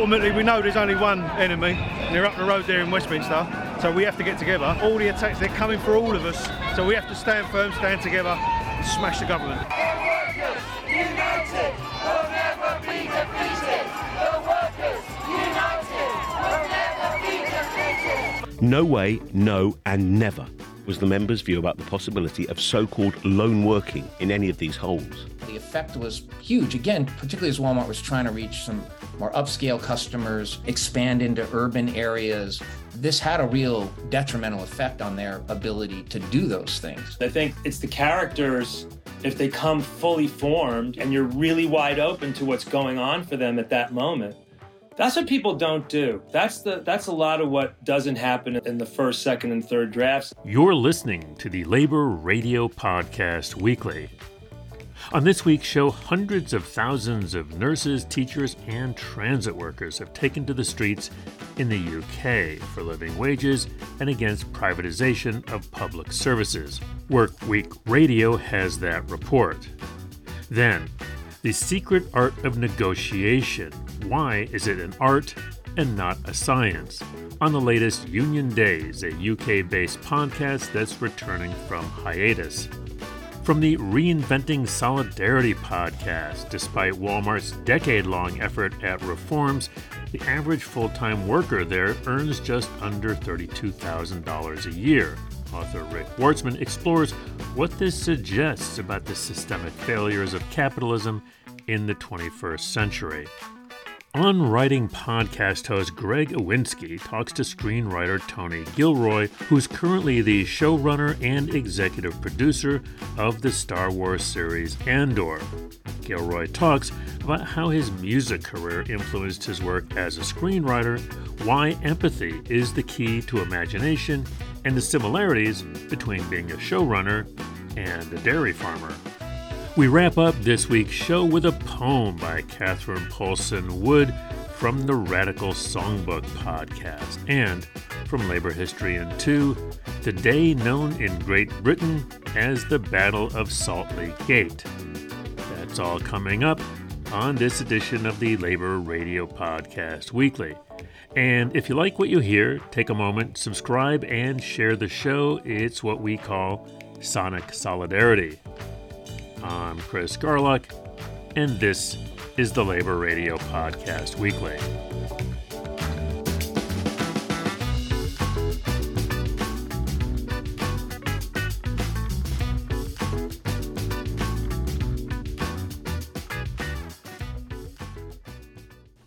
ultimately, we know there's only one enemy, and they're up the road there in Westminster. So we have to get together. All the attacks, they're coming for all of us. So we have to stand firm, stand together, and smash the government. No way, no, and never was the members' view about the possibility of so called lone working in any of these holes. The effect was huge, again, particularly as Walmart was trying to reach some more upscale customers, expand into urban areas. This had a real detrimental effect on their ability to do those things. I think it's the characters, if they come fully formed and you're really wide open to what's going on for them at that moment. That's what people don't do. That's the that's a lot of what doesn't happen in the first, second, and third drafts. You're listening to the Labor Radio Podcast Weekly. On this week's show, hundreds of thousands of nurses, teachers, and transit workers have taken to the streets in the UK for living wages and against privatization of public services. Work Week Radio has that report. Then, the secret art of negotiation. Why is it an art and not a science? On the latest Union Days, a UK based podcast that's returning from hiatus. From the Reinventing Solidarity podcast, despite Walmart's decade long effort at reforms, the average full time worker there earns just under $32,000 a year. Author Rick Wartzman explores what this suggests about the systemic failures of capitalism in the 21st century. On Writing podcast host Greg Iwinski talks to screenwriter Tony Gilroy, who's currently the showrunner and executive producer of the Star Wars series Andor. Gilroy talks about how his music career influenced his work as a screenwriter, why empathy is the key to imagination, and the similarities between being a showrunner and a dairy farmer. We wrap up this week's show with a poem by Catherine Paulson Wood from the Radical Songbook podcast and from Labor History in 2, the day known in Great Britain as the Battle of Saltley Gate. That's all coming up on this edition of the Labor Radio Podcast Weekly. And if you like what you hear, take a moment, subscribe, and share the show. It's what we call Sonic Solidarity. I'm Chris Garlock, and this is the Labor Radio Podcast Weekly.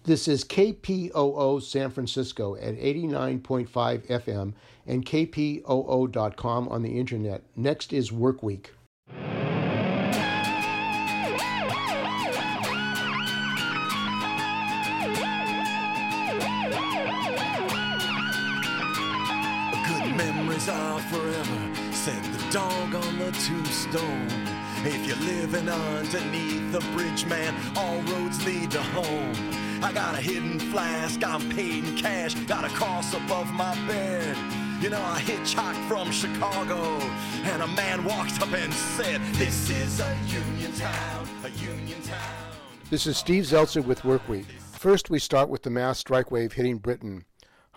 This is KPOO San Francisco at 89.5 FM and kpoo.com on the internet. Next is Work Week. Tombstone. If you're living underneath the bridge, man, all roads lead to home. I got a hidden flask, I'm paid in cash, got a cross above my bed. You know, I hitchhiked from Chicago, and a man walked up and said, This is a union town, a union town. This is Steve Zeltzer with Workweek. First, we start with the mass strike wave hitting Britain.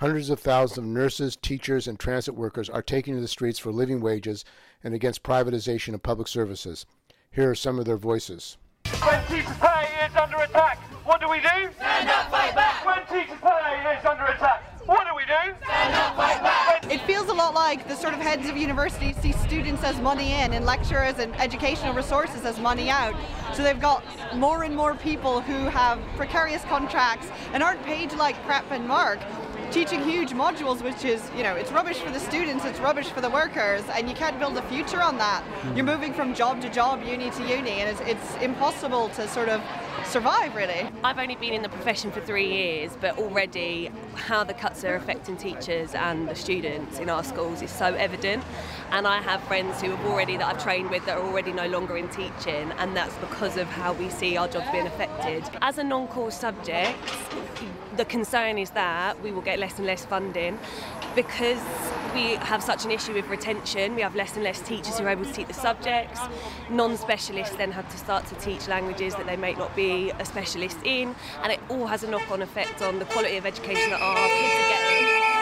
Hundreds of thousands of nurses, teachers, and transit workers are taking to the streets for living wages and against privatization of public services. Here are some of their voices. When teachers' pay is under attack, what do we do? Stand up, fight back. When teachers' pay is under attack, what do we do? Stand up, fight back. It feels a lot like the sort of heads of universities see students as money in and lecturers and educational resources as money out. So they've got more and more people who have precarious contracts and aren't paid like prep and mark teaching huge modules which is you know it's rubbish for the students it's rubbish for the workers and you can't build a future on that. You're mm. moving from job to job uni to uni and it's, it's impossible to sort of survive really I've only been in the profession for three years, but already how the cuts are affecting teachers and the students in our schools is so evident. And I have friends who have already that I've trained with that are already no longer in teaching, and that's because of how we see our jobs being affected. As a non-core subject, the concern is that we will get get less and less funding. Because we have such an issue with retention, we have less and less teachers who are able to teach the subjects. Non specialists then have to start to teach languages that they may not be a specialist in, and it all has a knock on effect on the quality of education that our kids are getting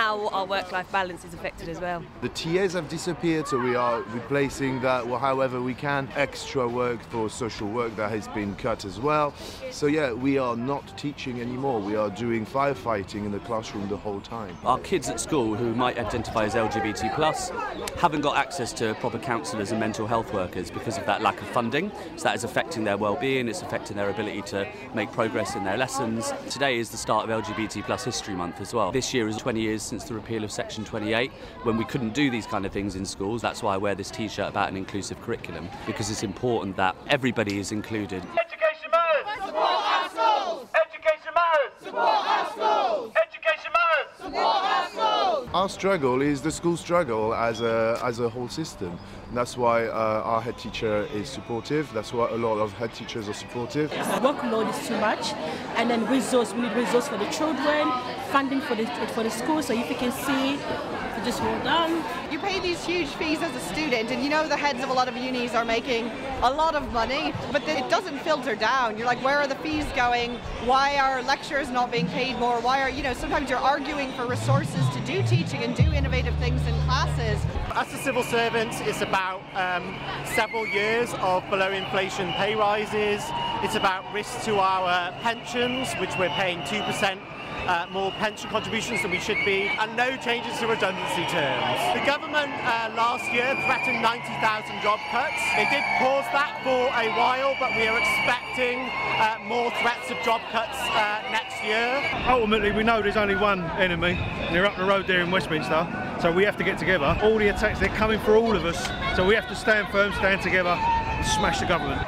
how our work life balance is affected as well. The TAs have disappeared, so we are replacing that well, however we can. Extra work for social work that has been cut as well. So, yeah, we are not teaching anymore. We are doing firefighting in the classroom the whole time. Our kids at school who might identify as LGBT plus haven't got access to proper counsellors and mental health workers because of that lack of funding. So that is affecting their well-being, it's affecting their ability to make progress in their lessons. Today is the start of LGBT plus History Month as well. This year is 20 years since the repeal of Section 28 when we couldn't do these kind of things in schools. That's why I wear this t-shirt about an inclusive curriculum because it's important that everybody is included. Education matters! Support our schools! Education matters! Support our schools! Education matters! Support our schools! Our struggle is the school struggle as a, as a whole system. And that's why uh, our head teacher is supportive. That's why a lot of head teachers are supportive. The workload is too much, and then resource. We need resource for the children, funding for the for the school. So if you can see, you just hold on. You pay these huge fees as a student, and you know the heads of a lot of unis are making a lot of money, but it doesn't filter down. You're like, where are the fees going? Why are lecturers not being paid more? Why are, you know, sometimes you're arguing for resources to do teaching and do innovative things in classes. As a civil servant, it's about um, several years of below inflation pay rises. It's about risk to our pensions, which we're paying 2% uh, more pension contributions than we should be, and no changes to redundancy terms. The government uh, last year threatened 90,000 job cuts. They did pause that for a while, but we are expecting uh, more threats of job cuts uh, next year. Ultimately, we know there's only one enemy, and they're up the road there in Westminster. So we have to get together. All the attacks, they're coming for all of us. So we have to stand firm, stand together, and smash the government.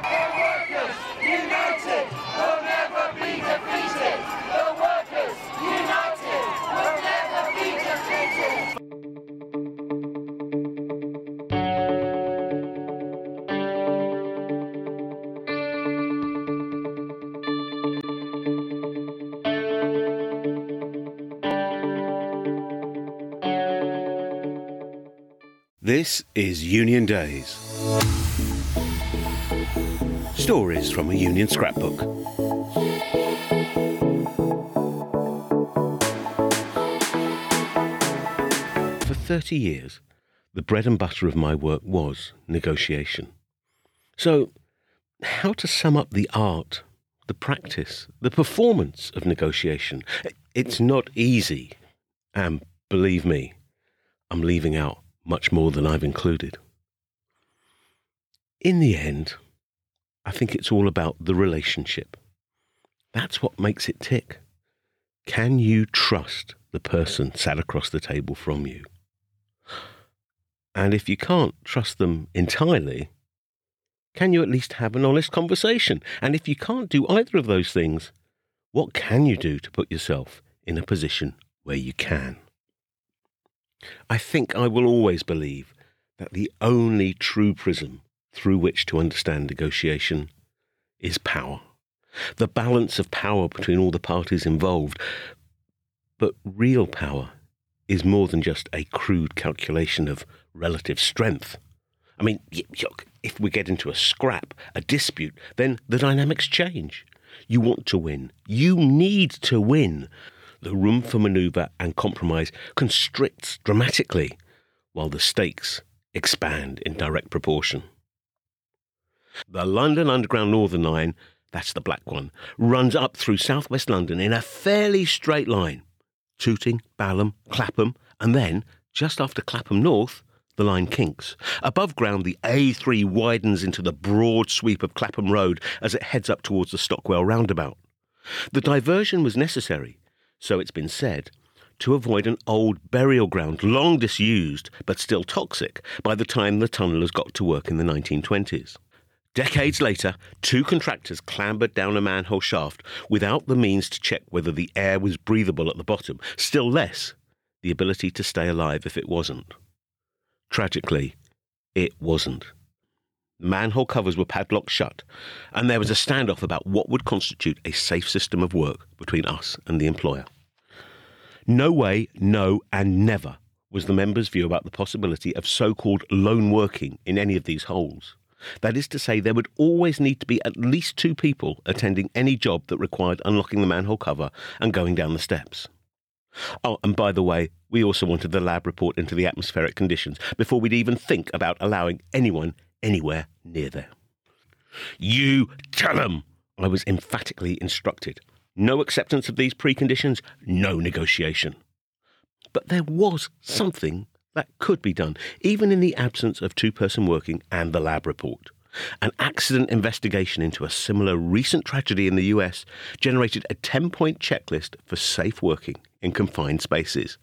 Is Union Days. Stories from a Union scrapbook. For 30 years, the bread and butter of my work was negotiation. So, how to sum up the art, the practice, the performance of negotiation? It's not easy. And believe me, I'm leaving out much more than I've included. In the end, I think it's all about the relationship. That's what makes it tick. Can you trust the person sat across the table from you? And if you can't trust them entirely, can you at least have an honest conversation? And if you can't do either of those things, what can you do to put yourself in a position where you can? I think I will always believe that the only true prism through which to understand negotiation is power. The balance of power between all the parties involved. But real power is more than just a crude calculation of relative strength. I mean, if we get into a scrap, a dispute, then the dynamics change. You want to win. You need to win. The room for manoeuvre and compromise constricts dramatically, while the stakes expand in direct proportion. The London Underground Northern Line, that's the black one, runs up through southwest London in a fairly straight line. Tooting, Balham, Clapham, and then, just after Clapham North, the line kinks. Above ground, the A3 widens into the broad sweep of Clapham Road as it heads up towards the Stockwell roundabout. The diversion was necessary, so it's been said, to avoid an old burial ground long disused but still toxic by the time the tunnellers got to work in the 1920s. Decades later, two contractors clambered down a manhole shaft without the means to check whether the air was breathable at the bottom, still less the ability to stay alive if it wasn't. Tragically, it wasn't. Manhole covers were padlocked shut, and there was a standoff about what would constitute a safe system of work between us and the employer. No way, no, and never was the members' view about the possibility of so called lone working in any of these holes. That is to say, there would always need to be at least two people attending any job that required unlocking the manhole cover and going down the steps. Oh, and by the way, we also wanted the lab report into the atmospheric conditions before we'd even think about allowing anyone anywhere near there. You tell 'em, I was emphatically instructed. No acceptance of these preconditions, no negotiation. But there was something that could be done, even in the absence of two person working and the lab report. An accident investigation into a similar recent tragedy in the US generated a 10 point checklist for safe working in confined spaces,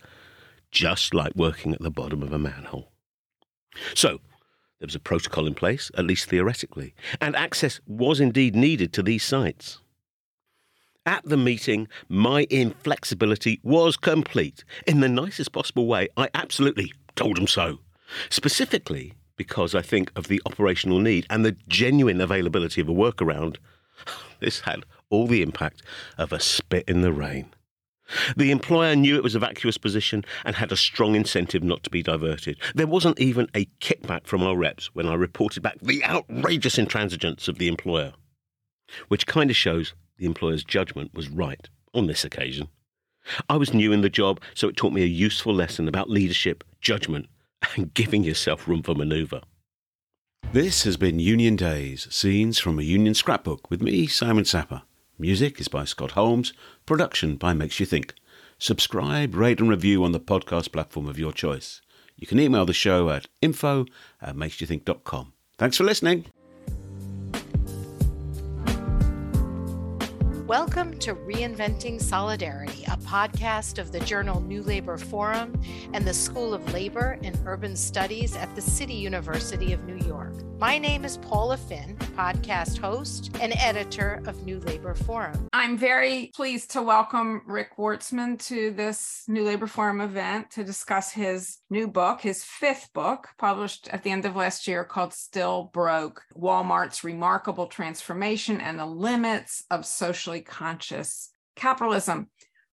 just like working at the bottom of a manhole. So, there was a protocol in place, at least theoretically, and access was indeed needed to these sites. At the meeting, my inflexibility was complete. In the nicest possible way, I absolutely told them so. Specifically, because I think of the operational need and the genuine availability of a workaround, this had all the impact of a spit in the rain. The employer knew it was a vacuous position and had a strong incentive not to be diverted. There wasn't even a kickback from our reps when I reported back the outrageous intransigence of the employer, which kind of shows the employer's judgment was right on this occasion. I was new in the job, so it taught me a useful lesson about leadership, judgment, and giving yourself room for manoeuvre. This has been Union Days, scenes from a Union scrapbook with me, Simon Sapper. Music is by Scott Holmes, production by Makes You Think. Subscribe, rate, and review on the podcast platform of your choice. You can email the show at info at makesyouthink.com. Thanks for listening. Welcome to Reinventing Solidarity, a podcast of the journal New Labor Forum and the School of Labor and Urban Studies at the City University of New York. My name is Paula Finn, podcast host and editor of New Labor Forum. I'm very pleased to welcome Rick Wartzman to this New Labor Forum event to discuss his new book, his fifth book, published at the end of last year called Still Broke Walmart's Remarkable Transformation and the Limits of Socially Conscious Capitalism.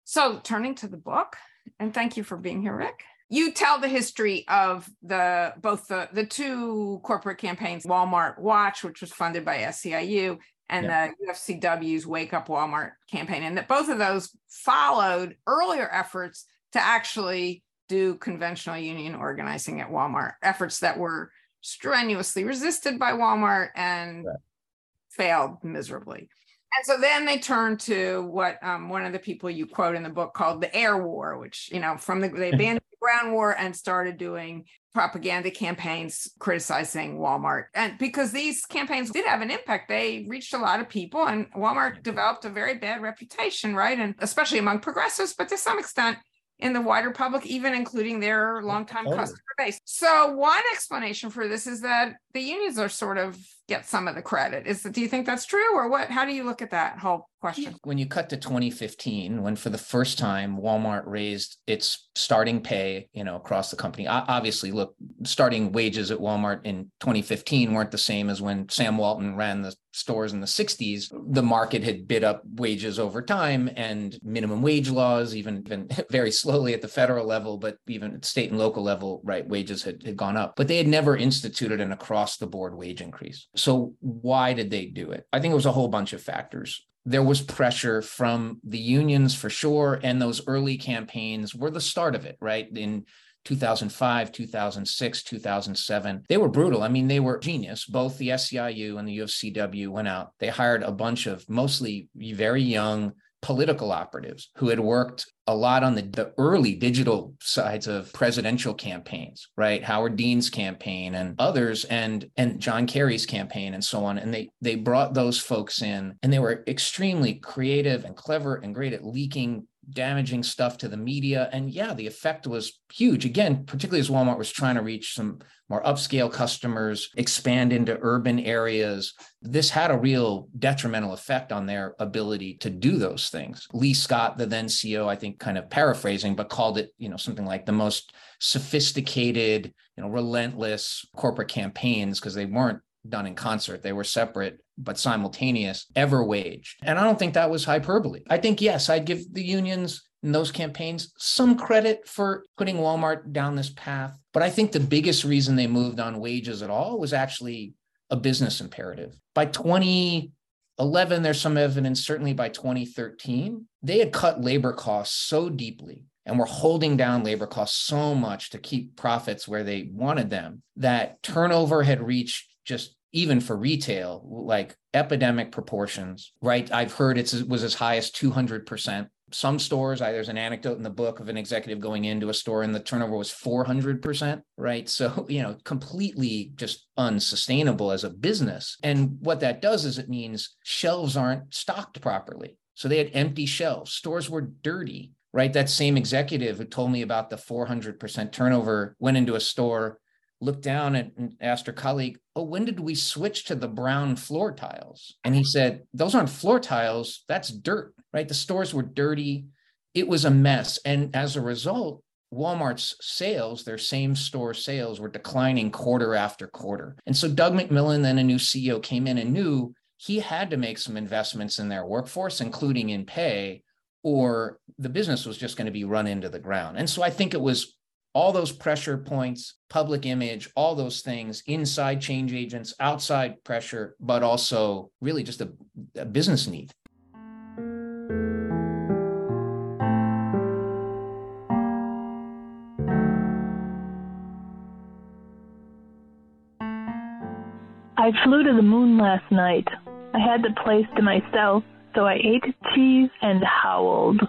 So, turning to the book, and thank you for being here, Rick you tell the history of the both the the two corporate campaigns walmart watch which was funded by seiu and yeah. the ufcw's wake up walmart campaign and that both of those followed earlier efforts to actually do conventional union organizing at walmart efforts that were strenuously resisted by walmart and right. failed miserably and so then they turned to what um, one of the people you quote in the book called the air war, which, you know, from the, they abandoned the ground war and started doing propaganda campaigns criticizing Walmart. And because these campaigns did have an impact, they reached a lot of people, and Walmart developed a very bad reputation, right? And especially among progressives, but to some extent, in the wider public, even including their longtime oh. customer base. So one explanation for this is that the unions are sort of get some of the credit. Is do you think that's true or what? How do you look at that whole question? When you cut to 2015, when for the first time Walmart raised its starting pay, you know, across the company. Obviously, look, starting wages at Walmart in 2015 weren't the same as when Sam Walton ran the stores in the 60s. The market had bid up wages over time and minimum wage laws, even, even very slowly at the federal level, but even at state and local level, right, wages had, had gone up. But they had never instituted an across the board wage increase. So why did they do it? I think it was a whole bunch of factors. There was pressure from the unions for sure, and those early campaigns were the start of it, right? In 2005, 2006, 2007. They were brutal. I mean, they were genius. Both the SEIU and the UFCW went out. They hired a bunch of mostly very young political operatives who had worked a lot on the, the early digital sides of presidential campaigns, right? Howard Dean's campaign and others and and John Kerry's campaign and so on. And they they brought those folks in and they were extremely creative and clever and great at leaking damaging stuff to the media. And yeah, the effect was huge. Again, particularly as Walmart was trying to reach some more upscale customers, expand into urban areas. This had a real detrimental effect on their ability to do those things. Lee Scott, the then CEO, I think kind of paraphrasing, but called it, you know, something like the most sophisticated, you know, relentless corporate campaigns because they weren't done in concert. They were separate but simultaneous, ever waged. And I don't think that was hyperbole. I think, yes, I'd give the unions in those campaigns. Some credit for putting Walmart down this path. But I think the biggest reason they moved on wages at all was actually a business imperative. By 2011, there's some evidence, certainly by 2013, they had cut labor costs so deeply and were holding down labor costs so much to keep profits where they wanted them that turnover had reached just even for retail like epidemic proportions right? I've heard it was as high as 200% some stores I, there's an anecdote in the book of an executive going into a store and the turnover was 400% right? So you know completely just unsustainable as a business. And what that does is it means shelves aren't stocked properly. So they had empty shelves. Stores were dirty right? That same executive who told me about the 400% turnover went into a store, looked down and asked her colleague, Oh, when did we switch to the brown floor tiles? And he said, Those aren't floor tiles, that's dirt, right? The stores were dirty. It was a mess. And as a result, Walmart's sales, their same store sales, were declining quarter after quarter. And so Doug McMillon, then a new CEO, came in and knew he had to make some investments in their workforce, including in pay, or the business was just going to be run into the ground. And so I think it was all those pressure points, public image, all those things, inside change agents, outside pressure, but also really just a, a business need. I flew to the moon last night. I had the place to myself so I ate cheese and howled.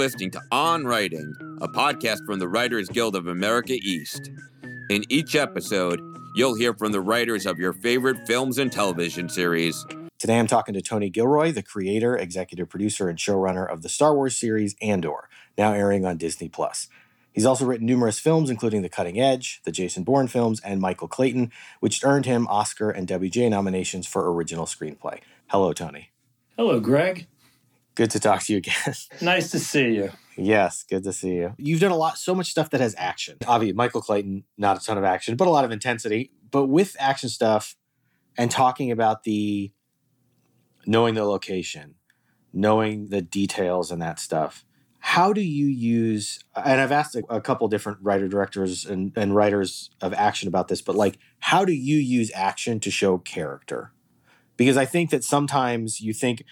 Listening to On Writing, a podcast from the Writers Guild of America East. In each episode, you'll hear from the writers of your favorite films and television series. Today I'm talking to Tony Gilroy, the creator, executive producer, and showrunner of the Star Wars series Andor, now airing on Disney Plus. He's also written numerous films, including The Cutting Edge, the Jason Bourne films, and Michael Clayton, which earned him Oscar and WGA nominations for original screenplay. Hello, Tony. Hello, Greg. Good to talk to you again. nice to see you. Yes, good to see you. You've done a lot, so much stuff that has action. Obviously, Michael Clayton, not a ton of action, but a lot of intensity. But with action stuff and talking about the knowing the location, knowing the details and that stuff, how do you use and i've asked a, a couple different writer directors and, and writers of action about this but like how do you use action to show character because i think that sometimes you think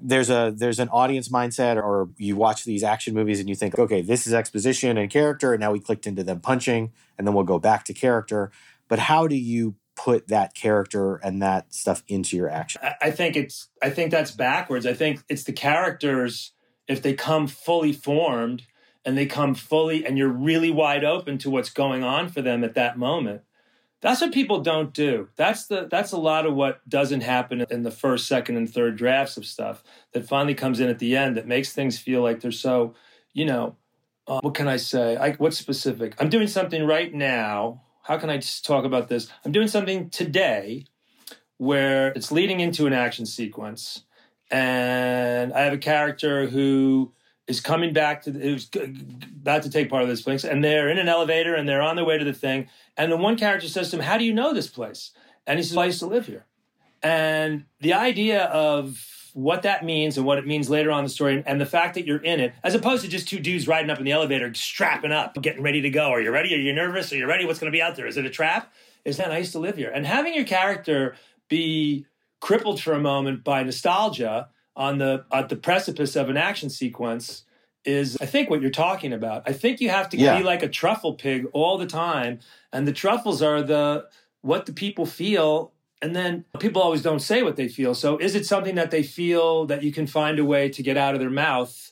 there's a there's an audience mindset or you watch these action movies and you think okay this is exposition and character and now we clicked into them punching and then we'll go back to character. But how do you put that character and that stuff into your action? I think it's i think that's backwards. I think it's the characters if they come fully formed and they come fully and you're really wide open to what's going on for them at that moment that's what people don't do. That's the that's a lot of what doesn't happen in the first, second, and third drafts of stuff that finally comes in at the end that makes things feel like they're so, you know, uh, what can I say? I, what's specific? I'm doing something right now. How can I just talk about this? I'm doing something today where it's leading into an action sequence, and I have a character who is coming back to who's about to take part of this place, and they're in an elevator and they're on their way to the thing, and the one character says to him, "How do you know this place?" And he says, "I used to live here." And the idea of what that means and what it means later on in the story, and the fact that you're in it, as opposed to just two dudes riding up in the elevator, strapping up, getting ready to go. Are you ready? Are you nervous? Are you ready? What's going to be out there? Is it a trap? Is that I used to live here? And having your character be crippled for a moment by nostalgia on the at the precipice of an action sequence is I think what you're talking about. I think you have to yeah. be like a truffle pig all the time and the truffles are the what the people feel and then people always don't say what they feel. So is it something that they feel that you can find a way to get out of their mouth?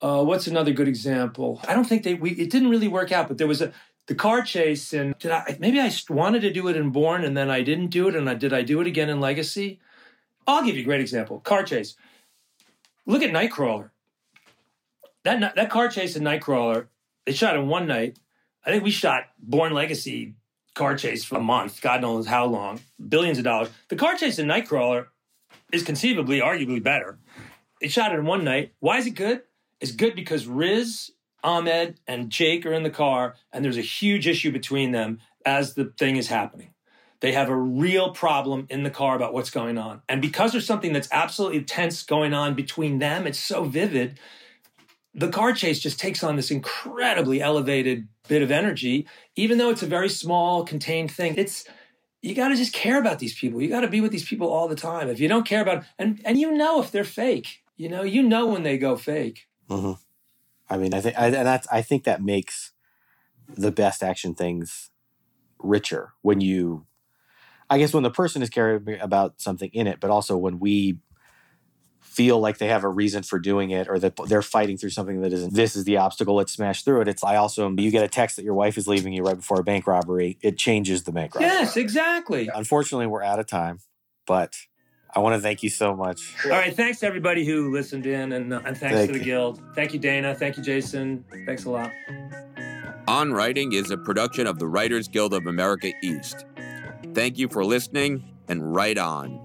Uh, what's another good example? I don't think they we it didn't really work out, but there was a the car chase and did I maybe I wanted to do it in Bourne and then I didn't do it and I did I do it again in Legacy? I'll give you a great example. Car chase. Look at Nightcrawler. that that car chase in Nightcrawler, they shot in one night. I think we shot Bourne Legacy car chase for a month, God knows how long, billions of dollars. The car chase in Nightcrawler is conceivably, arguably better. They shot it in one night. Why is it good? It's good because Riz, Ahmed, and Jake are in the car, and there's a huge issue between them as the thing is happening. They have a real problem in the car about what's going on. And because there's something that's absolutely tense going on between them, it's so vivid. The car chase just takes on this incredibly elevated bit of energy, even though it's a very small, contained thing. It's you got to just care about these people. You got to be with these people all the time. If you don't care about and and you know if they're fake, you know, you know when they go fake. Mm-hmm. I mean, I think, I, and that's, I think that makes the best action things richer when you, I guess, when the person is caring about something in it, but also when we feel like they have a reason for doing it or that they're fighting through something that isn't this is the obstacle let's smash through it it's i also you get a text that your wife is leaving you right before a bank robbery it changes the bank robbery Yes, exactly. unfortunately we're out of time but i want to thank you so much All right, thanks to everybody who listened in, and uh, and thanks Thank to the you. guild. Thank you, Dana. Thank you, Jason. Thanks a lot. On Writing is a production of the Writers Guild of America East. Thank you for listening and right on.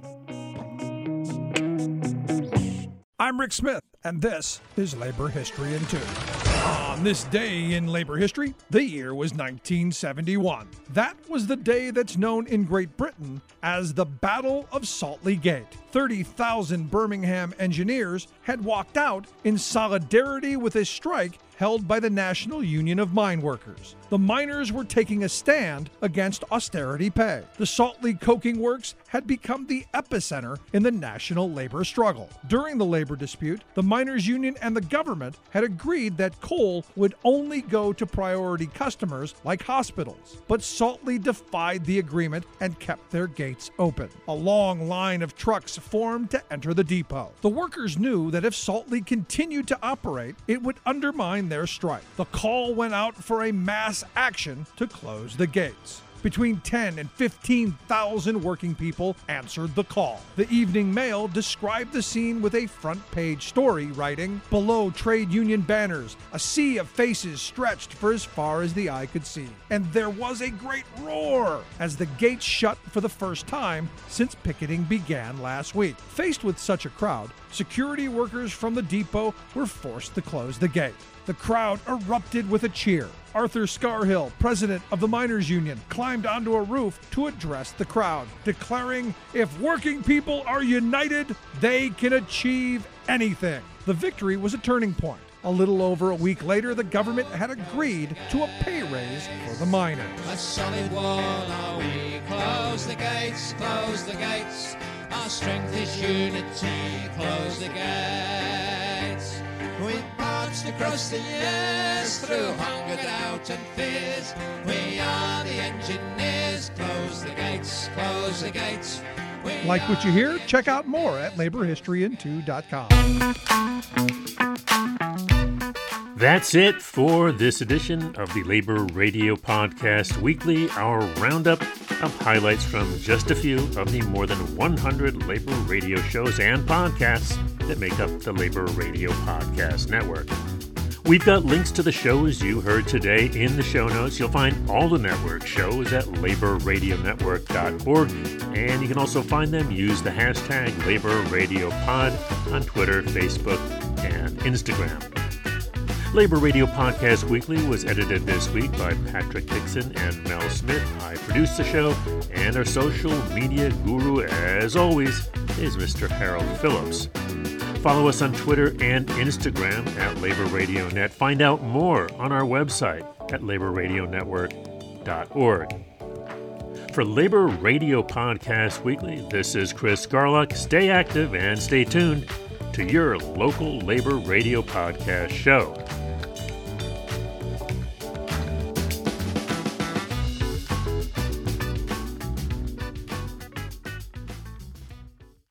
I'm Rick Smith, and this is Labor History in Two. On this day in labor history, the year was 1971. That was the day that's known in Great Britain as the Battle of Saltley Gate. 30,000 Birmingham engineers had walked out in solidarity with a strike held by the National Union of Mine Workers. The miners were taking a stand against austerity pay. The Salt Saltley Coking Works had become the epicenter in the national labor struggle. During the labor dispute, the miners' union and the government had agreed that coal would only go to priority customers like hospitals. But Saltley defied the agreement and kept their gates open. A long line of trucks formed to enter the depot. The workers knew that if Saltley continued to operate, it would undermine their strike. The call went out for a mass action to close the gates. Between 10 and 15,000 working people answered the call. The Evening Mail described the scene with a front page story, writing Below trade union banners, a sea of faces stretched for as far as the eye could see. And there was a great roar as the gates shut for the first time since picketing began last week. Faced with such a crowd, security workers from the depot were forced to close the gate. The crowd erupted with a cheer. Arthur Scargill, president of the Miners Union, climbed onto a roof to address the crowd, declaring, If working people are united, they can achieve anything. The victory was a turning point. A little over a week later, the government had agreed to a pay raise for the miners. A solid wall are we. Close the gates, close the gates. Our strength is unity. Close the gates. We've marched across the years through hunger, doubt, and fears. We are the engineers. Close the gates, close the gates. We Like what you hear? Check out more at laborhistoryin2.com. That's it for this edition of the Labor Radio Podcast Weekly, our roundup of highlights from just a few of the more than 100 labor radio shows and podcasts that make up the Labor Radio Podcast Network. We've got links to the shows you heard today in the show notes. You'll find all the network shows at laborradionetwork.org, and you can also find them. Use the hashtag LaborRadioPod on Twitter, Facebook, and Instagram. Labor Radio Podcast Weekly was edited this week by Patrick Dixon and Mel Smith. I produced the show, and our social media guru, as always, is Mr. Harold Phillips. Follow us on Twitter and Instagram at Labor Radio Net. Find out more on our website at laborradionetwork.org. For Labor Radio Podcast Weekly, this is Chris Garlock. Stay active and stay tuned to your local labor radio podcast show.